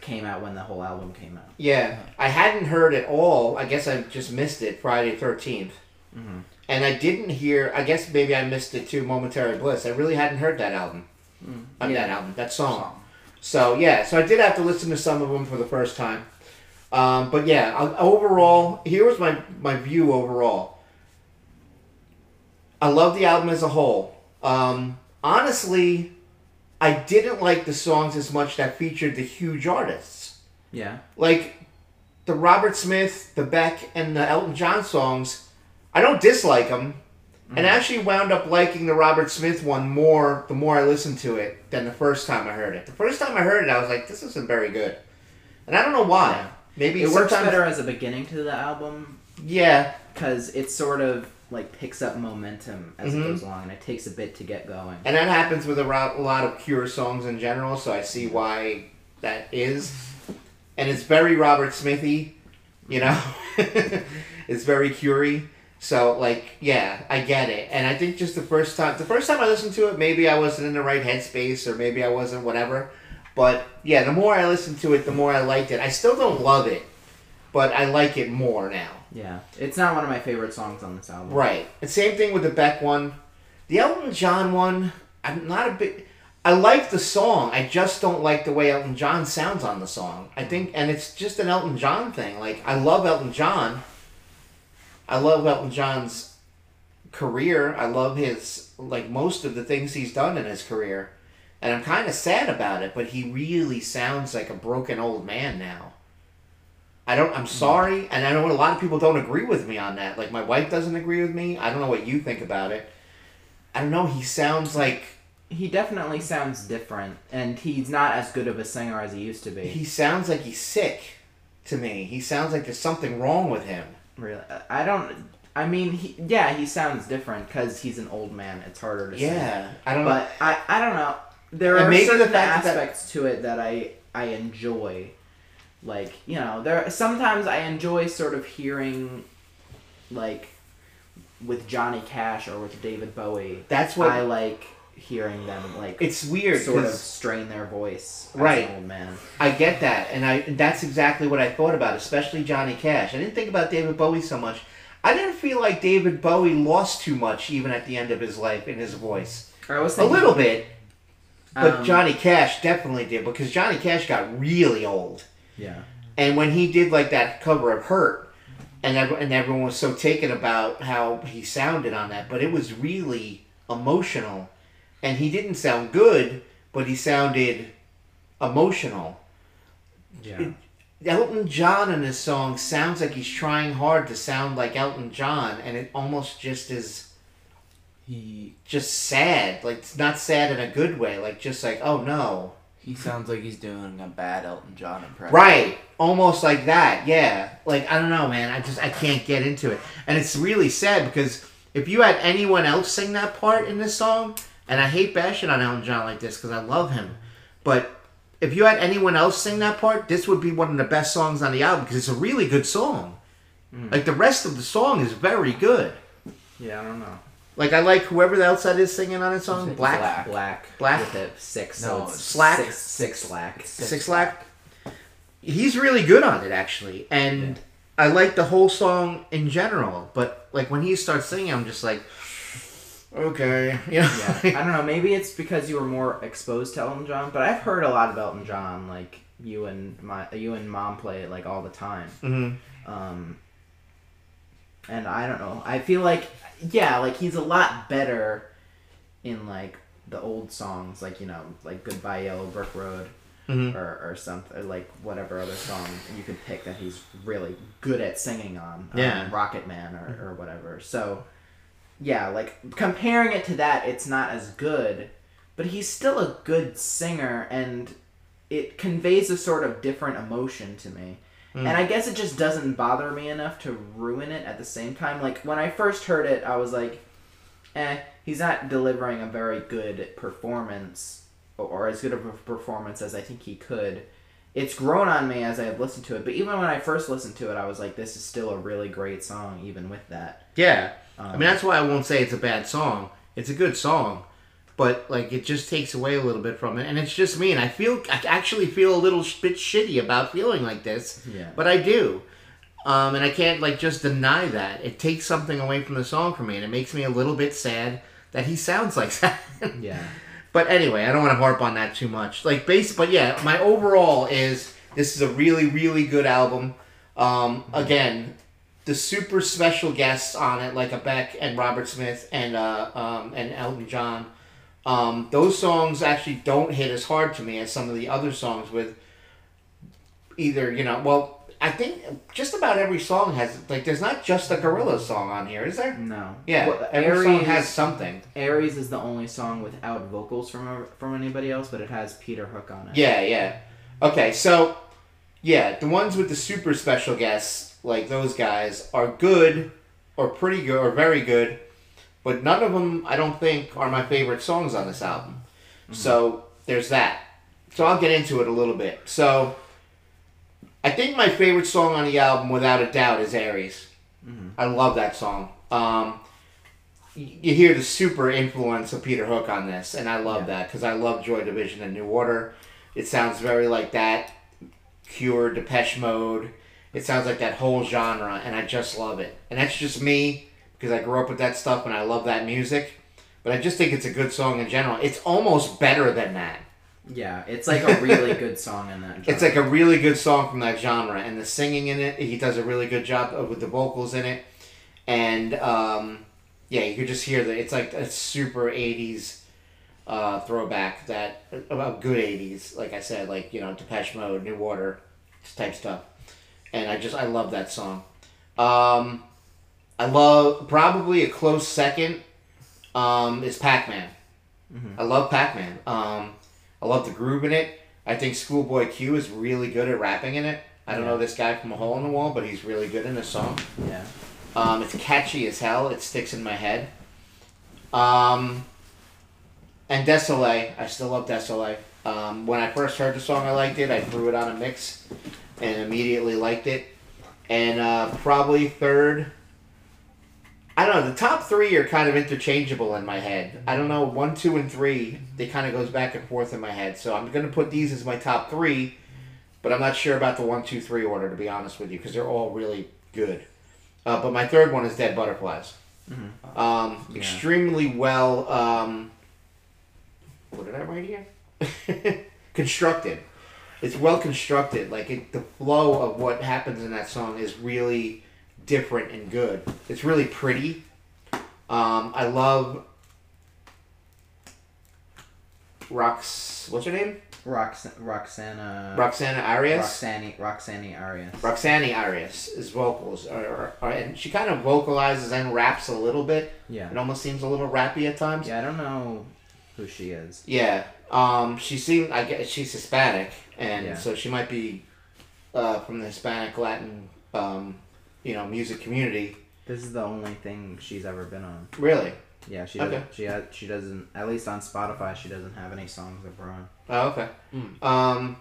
came out when the whole album came out. Yeah, I hadn't heard it all. I guess I just missed it Friday 13th. Mhm. And I didn't hear, I guess maybe I missed it too, Momentary Bliss. I really hadn't heard that album. I mean, Yeah. that album, that song. Song. So, yeah, so I did have to listen to some of them for the first time. Um, but yeah, overall, here was my, my view overall. I love the album as a whole. Um, honestly, I didn't like the songs as much that featured the huge artists Yeah. like the Robert Smith, the Beck, and the Elton John songs, I don't dislike them, and actually wound up liking the Robert Smith one more the more I listened to it than the first time I heard it. The first time I heard it, I was like, "This isn't very good," and I don't know why. Yeah. Maybe It works better as a beginning to the album Yeah, because it sort of like picks up momentum as Mhm. it goes along, and it takes a bit to get going. and that happens with a, ro- a lot of Cure songs in general. So I see why that is, and it's very Robert Smithy, you know. *laughs* it's very Curie. So like, yeah, I get it, and I think just the first time, the first time I listened to it, maybe I wasn't in the right headspace, or maybe I wasn't, whatever. But yeah, the more I listened to it, the more I liked it. I still don't love it, but I like it more now. Yeah, it's not one of my favorite songs on this album. Right. And same thing with the Beck one. The Elton John one, I'm not a big. I like the song. I just don't like the way Elton John sounds on the song. I think, and it's just an Elton John thing. Like I love Elton John. I love Elton John's career. I love his like most of the things he's done in his career, and I'm kind of sad about it. But he really sounds like a broken old man now. I don't. I'm hmm. sorry, and I know a lot of people don't agree with me on that. Like my wife doesn't agree with me. I don't know what you think about it. I don't know. He sounds like He definitely sounds different, and he's not as good of a singer as he used to be. he sounds like he's sick to me. He sounds like there's something wrong with him. Really, uh, I don't. I mean, he, yeah, he sounds different because he's an old man. It's harder to say. Yeah, I don't know. but I, I don't know. There And are certain fact that- aspects to it that I I enjoy. like you know there sometimes I enjoy sort of hearing like with Johnny Cash or with David Bowie. That's what I like hearing them like it's weird sort of strain their voice as Right. an old man. I get that, and I and that's exactly what I thought about, especially Johnny Cash. I didn't think about David Bowie so much. I didn't feel like David Bowie lost too much, even at the end of his life, in his voice. I was A little bit, but um, Johnny Cash definitely did because Johnny Cash got really old. Yeah. And when he did like that cover of "Hurt," and ev- and everyone was so taken about how he sounded on that, but it was really emotional, and he didn't sound good, but he sounded emotional. Yeah. Elton John in his song sounds like he's trying hard to sound like Elton John, and it almost just is He just sad. Like it's not sad in a good way. Like just like oh no, he sounds like he's doing a bad Elton John impression. right? Almost like that. Yeah. Like I don't know, man. I just I can't get into it, and it's really sad because if you had anyone else sing that part in this song, and I hate bashing on Elton John like this because I love him, but if you had anyone else sing that part, this would be one of the best songs on the album because it's a really good song. Hmm. Like the rest of the song is very good. Yeah, I don't know. Like I like whoever the else that is singing on his song. It's Black, Black. Black. Black? With a six. No, so it's it's Slack? Six, six slack. Six slack. He's really good on it actually, and I like the whole song in general. But like when he starts singing, I'm just like, okay, know. *laughs* Yeah. I don't know. Maybe it's because you were more exposed to Elton John, but I've heard a lot of Elton John. Like you and my, you and mom play it like all the time. hmm Um, and I don't know. I feel like, yeah, like he's a lot better in like the old songs, like you know, like Goodbye Yellow Brick Road, Mhm. or or something, or like whatever other song you could pick that he's really good at singing on. um, Yeah. Rocket Man or or whatever. So, yeah, like comparing it to that, it's not as good, but he's still a good singer, and it conveys a sort of different emotion to me. Mm. And I guess it just doesn't bother me enough to ruin it at the same time. Like when I first heard it, I was like, eh, he's not delivering a very good performance or, or as good of a performance as I think he could. It's grown on me as I have listened to it, but even when I first listened to it, I was like, this is still a really great song, even with that. Yeah, Um, I mean that's why I won't say it's a bad song. It's a good song, but like it just takes away a little bit from it, and it's just me. And I feel I actually feel a little bit shitty about feeling like this. yeah. but I do. Um, and I can't like just deny that. It takes something away from the song for me, and it makes me a little bit sad that he sounds like *laughs* that. Yeah. But anyway, I don't want to harp on that too much. Like base, but yeah, my overall is this is a really really good album. Um, again, the super special guests on it, like a Beck and Robert Smith and uh, um, and Elton John. Um, those songs actually don't hit as hard to me as some of the other songs with either you know well I think just about every song has like there's not just a gorilla song on here is there No. yeah Well, every song Aries- has something Aries is the only song without vocals from from anybody else, but it has Peter Hook on it. Yeah, yeah. Okay, so yeah, the ones with the super special guests, like those guys, are good or pretty good or very good, but none of them I don't think are my favorite songs on this album. So there's that. So I'll get into it a little bit. So I think my favorite song on the album, without a doubt, is Aries. Mhm. I love that song. Um, you hear the super influence of Peter Hook on this, and I love Yeah. that because I love Joy Division and New Order. It sounds very like that Cure, Depeche Mode. It sounds like that whole genre, and I just love it. And that's just me because I grew up with that stuff and I love that music. But I just think it's a good song in general. It's almost better than that. Yeah, it's like a really *laughs* good song in that. It's like a really good song from that genre, and the singing in it, he does a really good job with the vocals in it, and um, yeah, you could just hear that it's like a super '80s uh, throwback that about good '80s, like I said, like you know Depeche Mode, New Order, type stuff, and I just I love that song. Um, I love probably a close second um, is Pac Man. I love Pac Man. Um, I love the groove in it. I think Schoolboy Q is really good at rapping in it. I don't Yeah. know this guy from a hole in the wall, but he's really good in this song. yeah. Um, it's catchy as hell. It sticks in my head. Um, and Désolé, I still love Désolé. Um, when I first heard the song, I liked it. I threw it on a mix and immediately liked it. And uh, probably third. I don't know. The top three are kind of interchangeable in my head. I don't know. One, two, and three. They kind of goes back and forth in my head. So I'm gonna put these as my top three, but I'm not sure about the one, two, three order to be honest with you because they're all really good. Uh, but my third one is Dead Butterflies. Mhm. Um, Yeah. Extremely well. Um, what did I write here? *laughs* constructed. It's well constructed. Like it, the flow of what happens in that song is really different and good. It's really pretty. Um, I love Rox. What's her name? Rox- Roxana. Roxana Arias. Roxani Roxani Arias. Roxanne Arias' is vocals, are, are, are- and she kind of vocalizes and raps a little bit. yeah. It almost seems a little rappy at times. Yeah, I don't know who she is. Yeah. Um, she seems. I guess she's Hispanic, and Yeah. so she might be uh, from the Hispanic Latin, um, you know, music community. This is the only thing she's ever been on. Really? Yeah, she Okay. doesn't, she ha- she doesn't at least on Spotify she doesn't have any songs of her own. Oh, okay. Mm. Um,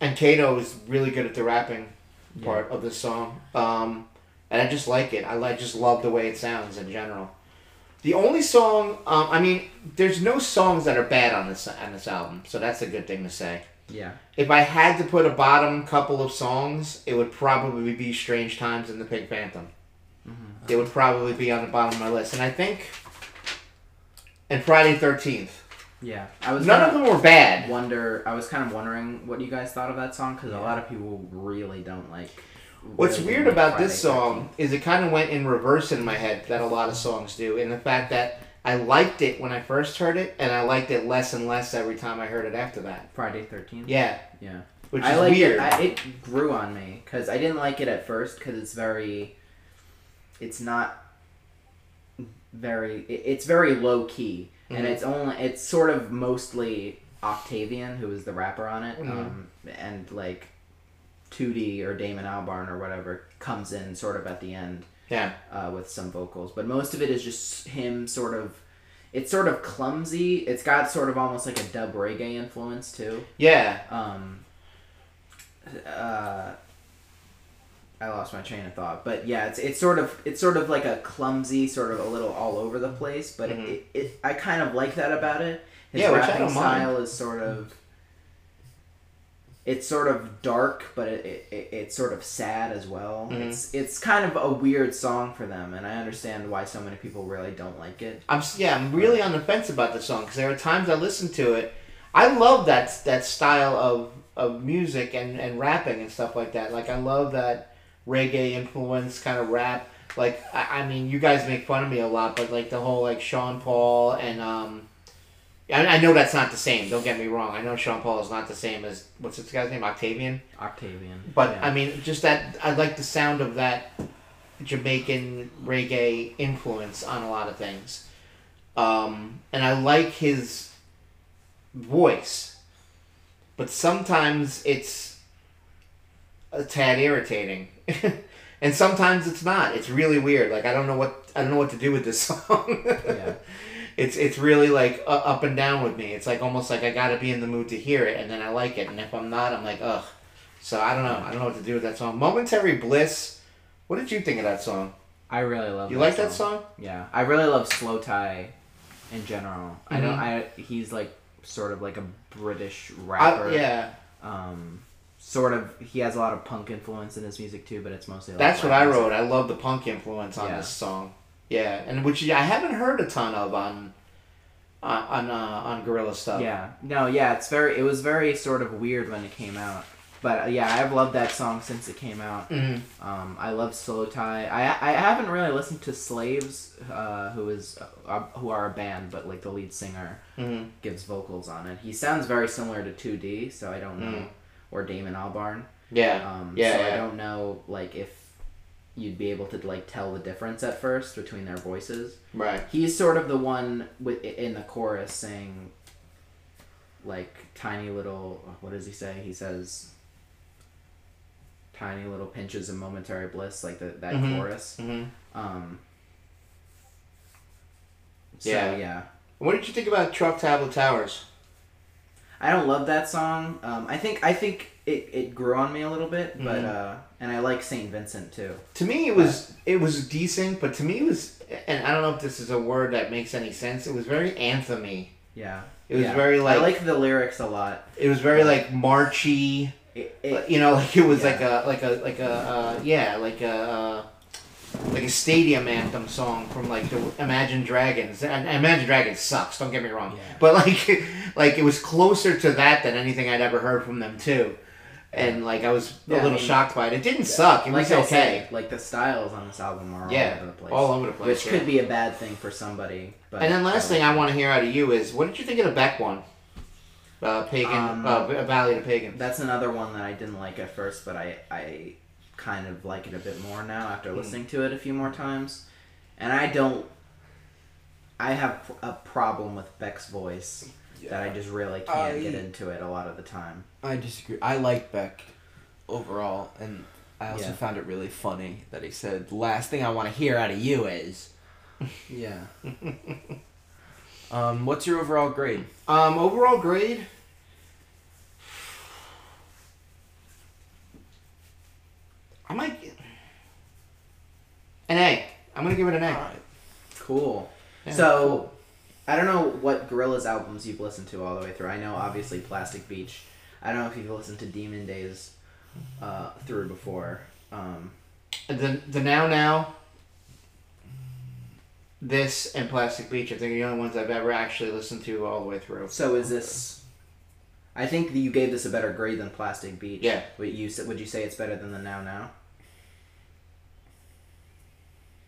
and Kano is really good at the rapping Yeah. part of the song. Um, and I just like it. I like just love the way it sounds in general. The only song, um, I mean, there's no songs that are bad on this on this album, so that's a good thing to say. Yeah. If I had to put a bottom couple of songs, it would probably be "Strange Timez" and "The Pink Phantom." Mhm. They would probably be on the bottom of my list, and I think, and Friday Thirteenth. Yeah. I was None of them were bad. wonder I was kind of wondering what you guys thought of that song cuz a lot of people really don't like What's weird like about Friday this song is it kind of went in reverse in my head that a lot of songs do, in the fact that I liked it when I first heard it, and I liked it less and less every time I heard it after that. Friday 13th. Yeah, Yeah. which I is weird. it. I, it grew on me because I didn't like it at first because it's very, it's not very. It, it's very low key and Mhm. it's only it's sort of mostly Octavian who is the rapper on it, Mhm. um, and like, 2D or Damon Albarn or whatever comes in sort of at the end yeah, uh, with some vocals, but most of it is just him sort of. It's sort of clumsy. It's got sort of almost like a dub reggae influence too. yeah, Um, uh, I lost my train of thought, but yeah, it's it's sort of it's sort of like a clumsy, sort of a little all over the place. But Mhm. it, it, I kind of like that about it. His Yeah, which I rapping don't mind. style is sort of. It's sort of dark, but it, it, it it's sort of sad as well. Mhm. It's it's kind of a weird song for them, and I understand why so many people really don't like it. I'm yeah, I'm really on the fence about the song because there are times I listen to it. I love that that style of of music and and rapping and stuff like that. Like I love that reggae influence kind of rap. Like I, I mean, you guys make fun of me a lot, but like the whole like Sean Paul and um. I, I know that's not the same. Don't get me wrong. I know Sean Paul is not the same as what's this guy's name, Octavian. Octavian, But yeah. I mean, just that I like the sound of that Jamaican reggae influence on a lot of things, um, and I like his voice. But sometimes it's a tad irritating, *laughs* and sometimes it's not. It's really weird. Like I don't know what I don't know what to do with this *laughs* song. Yeah. It's it's really like uh, up and down with me. It's like almost like I gotta be in the mood to hear it, and then I like it, and if I'm not, I'm like ugh. So I don't know. I don't know what to do with that song. Momentary Bliss. What did you think of that song? I really love. You like that song? Yeah, I really love slowthai in general. I don't. Mhm. I he's like sort of like a British I, rapper. yeah, Um, sort of. He has a lot of punk influence in his music too, but it's mostly. Like that's what I music. wrote. I love the punk influence on Yeah. this song. Yeah, and which I haven't heard a ton of on on on, uh, on Gorilla stuff. Yeah. No. Yeah. It's very. It was very sort of weird when it came out. But uh, yeah, I've loved that song since it came out. hmm Um, I love slowthai. I I haven't really listened to Slaves, uh, who is uh, who are a band, but like the lead singer hmm gives vocals on it. He sounds very similar to 2D, so I don't know, Mm. or Damon Albarn. Yeah. Um, Yeah, so I don't know like if you'd be able to like tell the difference at first between their voices. Right. He's sort of the one with in the chorus saying like tiny little what does he say? He says tiny little pinches of momentary bliss like the, that Mhm. chorus. hmm Um so, Yeah. yeah. What did you think about Chalk Tablet Towers? I don't love that song. Um, I think I think it, it grew on me a little bit, but Mhm. uh, and I like Saint Vincent too. To me, it was it was decent, but to me, it was, and I don't know if this is a word that makes any sense. It was very anthemy. Yeah, It was Yeah. very like, I like the lyrics a lot. it was very like marchy. It, it, you know, like it was Yeah. like a like a like a uh, yeah, like a uh, like a stadium anthem song from like the Imagine Dragons. And Imagine Dragons sucks. Don't get me wrong, Yeah. but like *laughs* like it was closer to that than anything I'd ever heard from them too. And like I was a Yeah, I little mean- shocked by it. It didn't suck. It like was I okay. said, like the styles on this album are Yeah, all over the place. all over the place. which yeah. could be a bad thing for somebody. But And then last thing I want to hear out of you is what did you think of the Beck one? Uh, pagan, Um, uh, Valley of the Pagan. That's another one that I didn't like at first, but I I kind of like it a bit more now after Hmm. listening to it a few more times. And I don't. I have a problem with Beck's voice that I just really can't I- get into it a lot of the time. I disagree. I like Beck overall, and I also Yeah. found it really funny that he said, "The last thing I want to hear out of you is." *laughs* Yeah. Um, what's your overall grade? Um, overall grade. I might. gi- An A. I'm gonna give it an A. Cool. Yeah, so, I don't know what Gorillaz albums you've listened to all the way through. I know obviously Plastic Beach. I don't know if you've listened to Demon Days uh, through before. Um, The the now now. This and Plastic Beach, I think, are the only ones I've ever actually listened to all the way through. so is this? I think that you gave this a better grade than Plastic Beach. Yeah. Would you would you say it's better than the Now Now?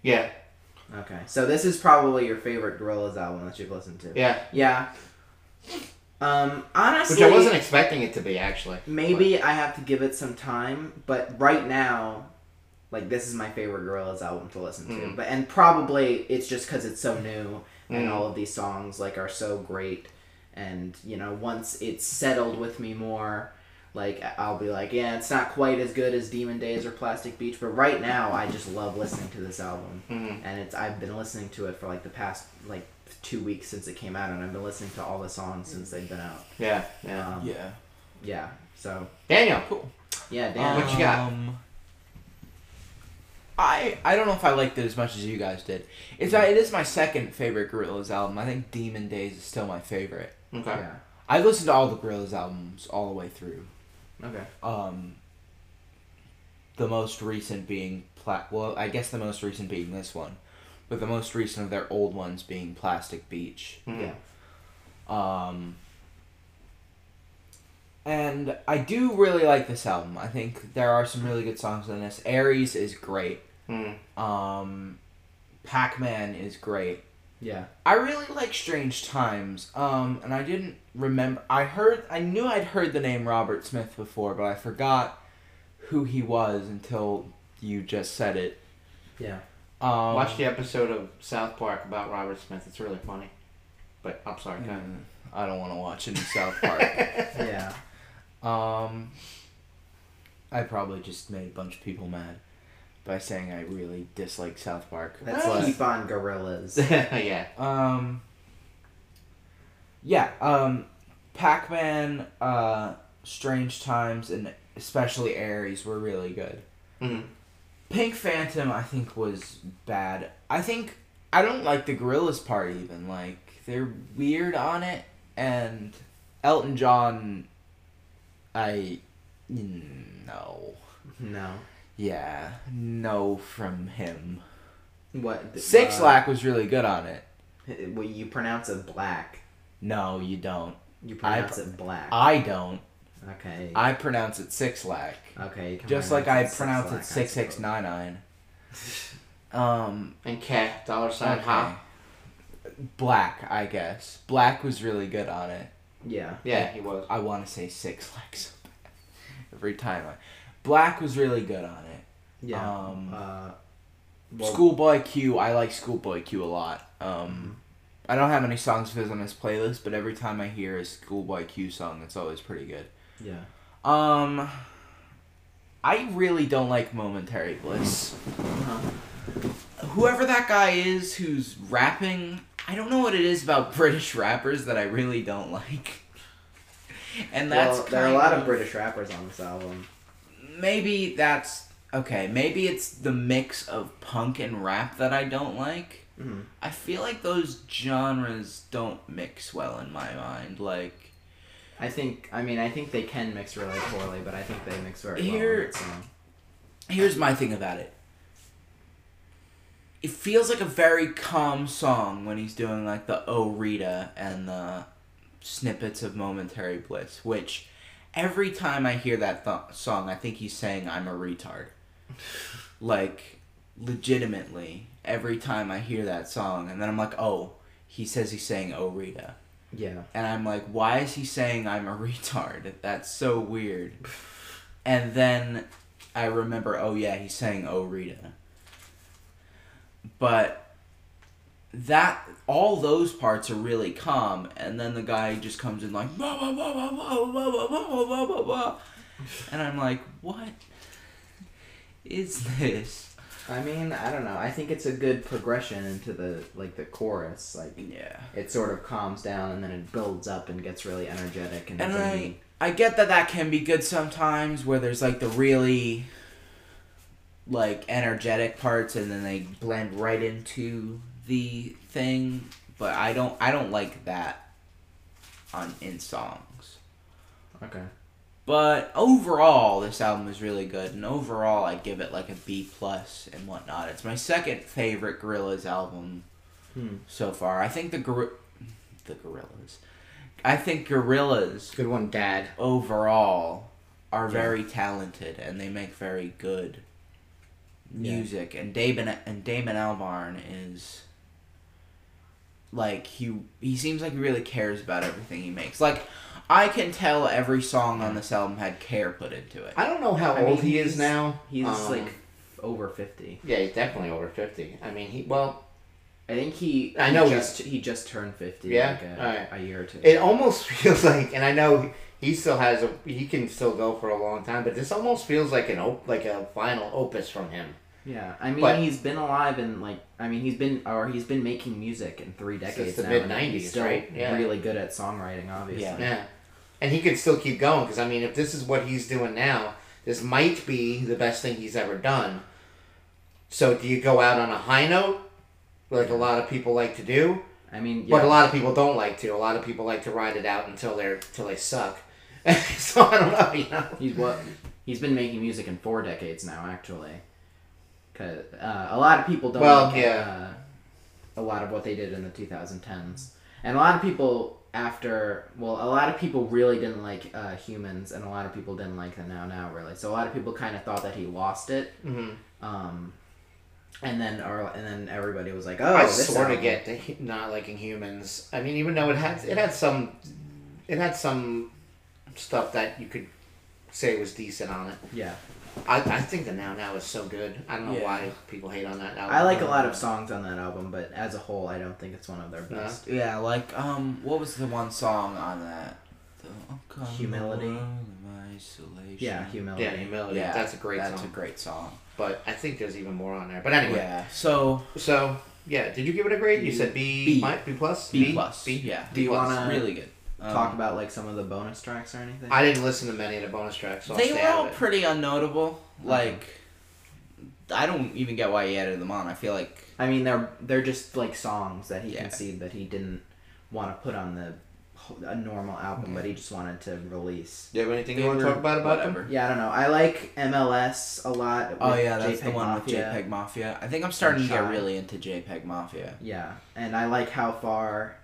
Yeah, Okay, so this is probably your favorite Gorillaz album that you've listened to. yeah. Yeah. Um, honestly, Which I wasn't expecting it to be actually. Maybe I have to give it some time, but right now, like this is my favorite Gorillaz album to listen to. Mm. But and probably it's just because it's so new and Mm. all of these songs like are so great, and you know once it's settled with me more, like I'll be like, yeah, it's not quite as good as Demon Days or Plastic Beach, but right now I just love listening to this album, Mhm. and it's I've been listening to it for like the past like two weeks since it came out, and I've been listening to all the songs since they've been out. Yeah, yeah. Um, Yeah. yeah. So Daniel. Cool. yeah, Dan. what you got? Um, I I don't know if I liked it as much as you guys did. It's it is my second favorite Gorillaz album. I think Demon Days is still my favorite. Okay. Yeah. I listened to all the Gorillaz albums all the way through. Okay. Um, the most recent being pla- well, I guess the most recent being this one, but the most recent of their old ones being Plastic Beach. Mhm. Yeah. Um, and I do really like this album. I think there are some really good songs on this. Aries is great. Mm. Um, Pac Man is great. Yeah. I really like Strange Timez. Um, and I didn't remember. I heard. I knew I'd heard the name Robert Smith before, but I forgot who he was until you just said it. Yeah. Um, Watch the episode of South Park about Robert Smith. It's really funny. But I'm sorry. go ahead. mm, I don't want to watch any South Park. *laughs* Yeah. Um, I probably just made a bunch of people mad by saying I really dislike South Park. Let's But, keep on Gorillaz. *laughs* yeah. um, yeah, um, Pac Man, uh, Strange Timez, and especially Aries were really good. Mhm. Pink Phantom, I think, was bad. I think I don't like the Gorillaz part even. Like they're weird on it, and Elton John, I no, no. yeah, no from him. What? Six uh, Lack was really good on it. Well, you pronounce it black. No, you don't. You pronounce it black. I don't. okay. I pronounce it Six Lack, okay. you can just like I pronounce pronounce it Six-Lack, I six six suppose. nine nine. *laughs* Um, And cat, dollar sign, okay. ha. Black, I guess. Black was really good on it. Yeah. Yeah, he was. I want to say Six Lack so bad. Every time I. Black was really good on it. Yeah. Um, uh, well, Schoolboy Q, I like Schoolboy Q a lot. Um, I don't have any songs of his on this playlist, but every time I hear a Schoolboy Q song, it's always pretty good. Yeah. Um, I really don't like Momentary Bliss. Uh-huh. Whoever that guy is who's rapping, I don't know what it is about *laughs* British rappers that I really don't like. and that's well, there are a lot of British rappers on this album. maybe that's okay. Maybe it's the mix of punk and rap that I don't like. Hmm I feel like those genres don't mix well in my mind. Like I think. I mean, I think they can mix really poorly, but I think they mix very well. Here- in that here's my thing about it. It feels like a very calm song when he's doing like the Oh Rita and the snippets of Momentary Bliss, which every time I hear that th- song, I think he's saying I'm a retard. *laughs* like, legitimately, every time I hear that song, and then I'm like, oh, he says he's saying Oh Rita. Yeah. And I'm like, why is he saying I'm a retard? That's so weird. And then I remember, oh yeah, he's saying oh Rita. But that all those parts are really calm, and then the guy just comes in like blah blah blah blah blah blah blah blah blah blah blah, and I'm like, what is this? I mean, I don't know. I think it's a good progression into the like the chorus. Like Yeah. it sort of calms down and then it builds up and gets really energetic and, And. I I get that that can be good sometimes where there's like the really like energetic parts and then they blend right into the thing, but I don't I don't like that on in songs. okay. But overall, this album is really good, and overall, I give it like a B plus and whatnot. It's my second favorite Gorillaz album Hmm. so far. I think the Gor- the Gorillaz, I think Gorillaz Good one, Dad. overall are Yeah. very talented and they make very good Yeah. music. And Damon and Damon Albarn is like he he seems like he really cares about everything he makes. Like I can tell every song on this album had care put into it. I don't know how I mean, old he is he's- now. He's Um, like over fifty. yeah, he's definitely over fifty. I mean, he well, I think he. I know he just he just turned fifty. Yeah? Like a, Alright. a year or two. it almost *laughs* feels like, and I know he still has a, he can still go for a long time, but this almost feels like an op, like a final opus from him. Yeah, I mean But- he's been alive and like I mean he's been or he's been making music in three decades now. and mid-nineties, he's right? Yeah. Really good at songwriting, obviously. Yeah. Yeah, and he can still keep going because I mean, if this is what he's doing now, this might be the best thing he's ever done. So, do you go out on a high note, like a lot of people like to do? I mean, yeah. But a lot of people don't like to. A lot of people like to ride it out until they're until they suck. *laughs* so I don't know, you know. He's what he's been making music in four decades now, actually. Cause uh, a lot of people don't Well, like yeah. uh, a lot of what they did in the 2010s, and a lot of people after well, a lot of people really didn't like uh, Humanz, and a lot of people didn't like the now now really. So a lot of people kind of thought that he lost it, Mm-hmm. um, and then or and then everybody was like, oh, I this sort of get hu- not liking Humanz. I mean, even though it had it had some, it had some stuff that you could say was decent on it. yeah. I, I think the now now is so good. I don't know Yeah. why people hate on that album. I like a lot of songs on that album, but as a whole, I don't think it's one of their No. best. Yeah, like um, what was the one song on that? The upcoming Humility. world of isolation. Yeah, humility. Yeah, humility. Yeah, that's a great song. That's song. a great song. But I think there's even more on there. But anyway, Yeah. So so yeah, did you give it a grade? You said B, B. mi- B plus, B plus. B. Yeah. Do you B plus. wanna really good? Talk Um, about like some of the bonus tracks or anything. I didn't listen to many of the bonus tracks. So I'll they stay were out all of it. pretty unnotable. Like, I don't even get why he added them on. I feel like I mean, they're they're just like songs that he Yeah. conceived that he didn't want to put on the a normal album, but he just wanted to release. Do you have anything they you want to talk about about them? Yeah, I don't know. I like MLS a lot. Oh yeah, that's the one Mafia. with JPEG Mafia. I think I'm starting to get really into JPEG Mafia. Yeah, and I like how far,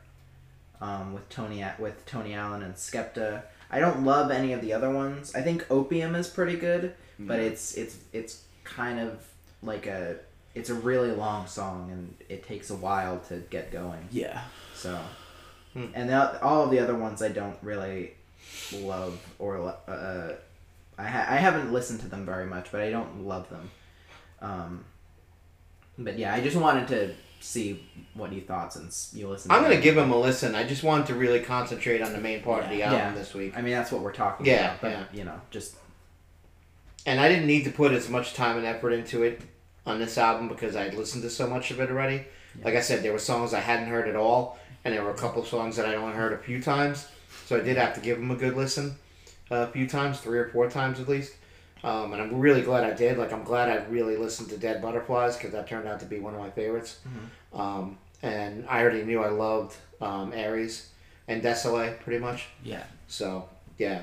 um, with Tony with Tony Allen and Skepta. I don't love any of the other ones. I think Opium is pretty good, but Yeah. it's it's it's kind of like a it's a really long song and it takes a while to get going. Yeah. So, Hmm. and the, all of the other ones I don't really love or uh, I ha- I haven't listened to them very much, but I don't love them. Um, but yeah, I just wanted to see what you thought since you listened. I'm to gonna give them a listen. I just wanted to really concentrate on the main part of the album Yeah. this week, I mean, that's what we're talking Yeah, about. But yeah. you know, just and I didn't need to put as much time and effort into it on this album because I'd listened to so much of it already. Like I said, there were songs I hadn't heard at all, and there were a couple songs that I only heard a few times. so I did have to give them a good listen uh, a few times, three or four times at least. Um, and I'm really glad I did. Like I'm glad I really listened to Dead Butterflies because that turned out to be one of my favorites. Um, and I already knew I loved um, Aries and Désolé pretty much. Yeah. So yeah.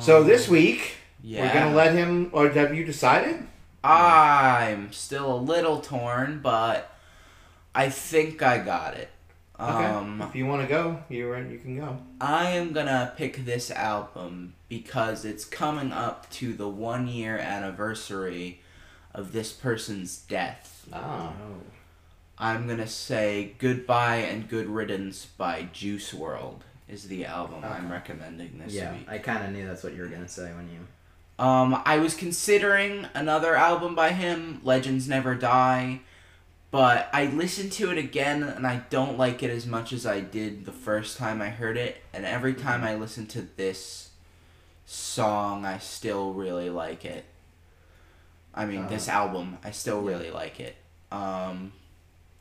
So Um, this week yeah. we're gonna let him. Or have you decided? I'm still a little torn, but I think I got it. Okay. Um, if you want to go, you you can go. I am gonna pick this album because it's coming up to the one year anniversary of this person's death. Ah. I'm gonna say Goodbye and Good Riddance by Juice WRLD is the album I'm recommending this Yeah, week. I kind of knew that's what you were gonna say when you. Um, I was considering another album by him, Legends Never Die, but I listened to it again and I don't like it as much as I did the first time I heard it. And every time I listen to this song, I still really like it. I mean, this album, I still really like it. Um,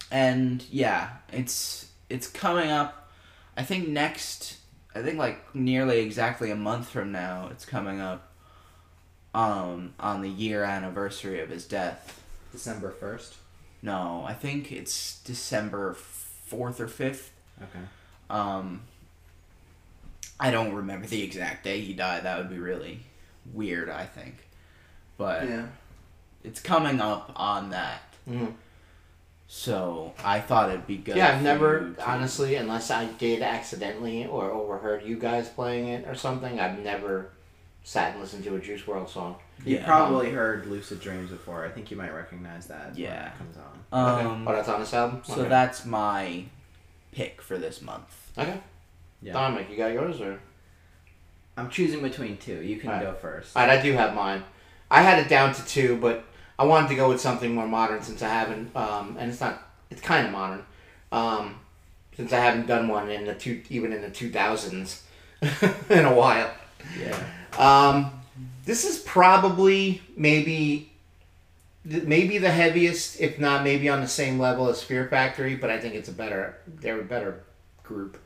and yeah, it's it's coming up. I think next, I think like nearly exactly a month from now, it's coming up um, on the year anniversary of his death. December first. No, I think it's December fourth or fifth. Okay. Um, I don't remember the exact day he died. That would be really weird. I think, but Yeah. it's coming up on that. Mhm. So I thought it'd be good. Yeah, I've never honestly, unless I did accidentally or overheard you guys playing it or something, I've never sat and listened to a Juice WRLD song. You Yeah. probably heard "Lucid Dreams" before. I think you might recognize that. when Yeah. it comes on. Okay. Um, oh, that's on this album. so Okay. that's my pick for this month. okay. Yeah. Dominick, you got yours or? I'm choosing between two. You can Alright. go first. Alright, I do have mine. I had it down to two, but I wanted to go with something more modern since I haven't, um, and it's not, it's kind of modern, um, since I haven't done one in the two, even in the two thousands, *laughs* in a while. Yeah. Um, this is probably maybe maybe the heaviest, if not maybe on the same level as Fear Factory, but I think it's a better they're a better group.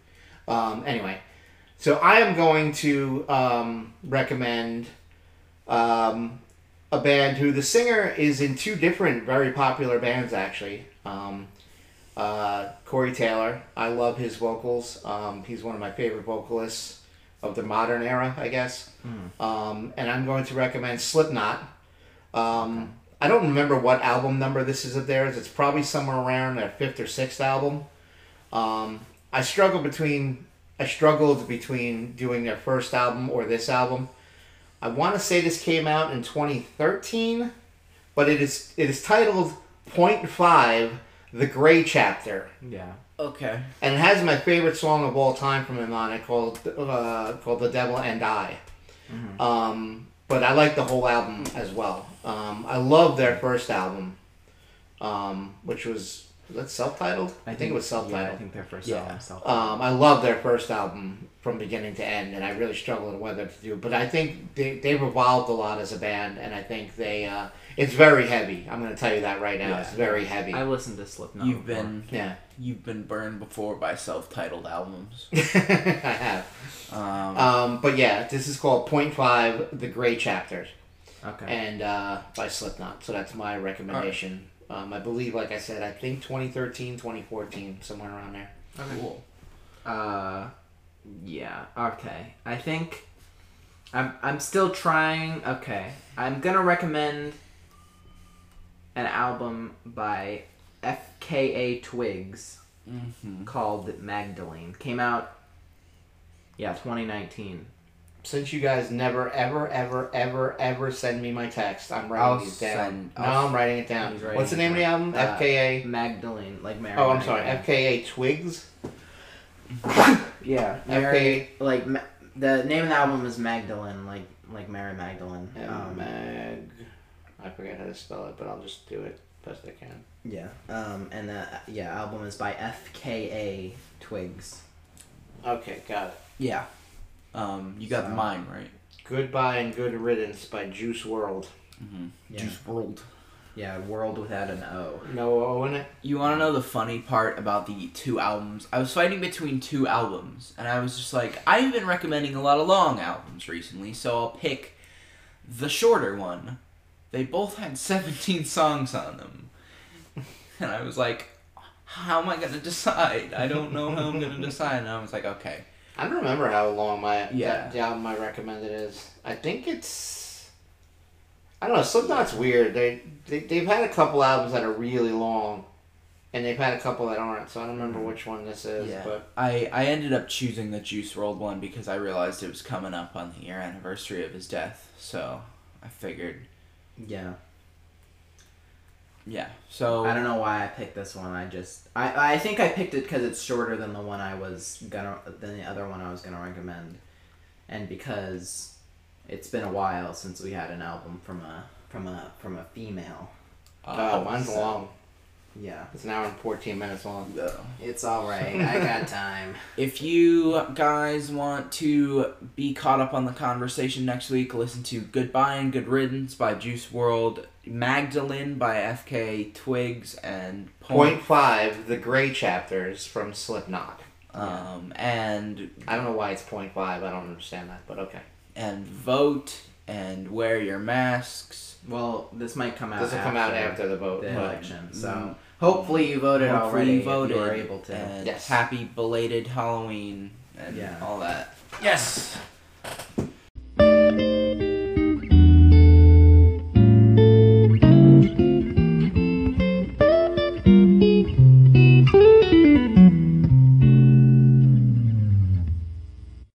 Um, anyway, so I am going to um, recommend um, a band who the singer is in two different very popular bands actually. Um, uh, Corey Taylor, I love his vocals. Um, he's one of my favorite vocalists of the modern era, I guess. Um, and I'm going to recommend Slipknot. Um, I don't remember what album number this is of theirs. It's probably somewhere around their fifth or sixth album. Um, I struggled between I struggled between doing their first album or this album. I want to say this came out in 2013, but it is it is titled Point Five: The Gray Chapter Yeah. Okay. and it has my favorite song of all time from him on it called uh, called "The Devil and I." Um, but I like the whole album as well. Um, I love their first album, um, which was was that self-titled. I, think, it was self-titled. I think their first Yeah. album. Um, I love their first album from beginning to end, and I really struggled with whether to do. But I think they they've evolved a lot as a band, and I think they uh, it's very heavy. I'm going to tell you that right now. Yeah. It's very heavy. I listened to Slipknot. You've before. been yeah, you've been burned before by self-titled albums. *laughs* I have. Um, Um, but yeah, this is called Point Five: The Gray Chapters, Okay. and uh, by Slipknot. So that's my recommendation. Um, I believe, like I said, I think 2013, 2014, somewhere around there. cool. Uh, yeah. Okay. I think I'm I'm still trying. Okay. I'm gonna recommend an album by FKA Twigs Mm-hmm. called Magdalene. Came out. Yeah, 2019. Since you guys never, ever, ever, ever, ever send me my text, I'm writing I'll these down. send- no, I'll- I'm writing it down. Writing What's the name of the album? Uh, FKA. Magdalene, like Mary. Oh, I'm sorry. Magdalene. FKA Twigs. Yeah. Mary, like ma- the name of the album is Magdalene, like like Mary Magdalene. Um, Mag. I forget how to spell it, but I'll just do it best I can. yeah. Um, and the yeah album is by FKA Twigs. Okay, got it. Yeah. Um, you got So- mine right. Goodbye and Good Riddance by Juice WRLD. Mm-hmm. Yeah. Juice WRLD. Yeah, world without an O. No O in it. You want to know the funny part about the two albums? I was fighting between two albums, and I was just like, I've been recommending a lot of long albums recently, so I'll pick the shorter one. They both had 17 songs on them. And I was like, how am I going to decide? I don't know how I'm going *laughs* to decide. And I was like, okay. I don't remember how long my Yeah. the album I recommended is. I think it's. I don't know. Slipknot's weird. They, they they've had a couple albums that are really long, and they've had a couple that aren't. So I don't remember mm-hmm. which one this is. Yeah. But I, I ended up choosing the Juice WRLD one because I realized it was coming up on the year anniversary of his death. So I figured, Yeah. yeah. So I don't know why I picked this one. I just I, I think I picked it because it's shorter than the one I was gonna than the other one I was gonna recommend, and because it's been a while since we had an album from a from a from a female. oh, mine's so- long. Yeah, It's an hour and fourteen minutes long. Though. It's all right. *laughs* I got time. If you guys want to be caught up on the conversation next week, listen to Goodbye and Good Riddance by Juice WRLD, Magdalene by FK Twigs, and Point five, the gray chapters from Slipknot. Um, and I don't know why it's point five. I don't understand that, but okay. and vote and wear your masks. Well, this might come out. This will come out after the vote. the election. So Mm. Hopefully you voted Hopefully already. you if voted. you were able to. And Yes. happy belated Halloween and Yeah. all that. Yes.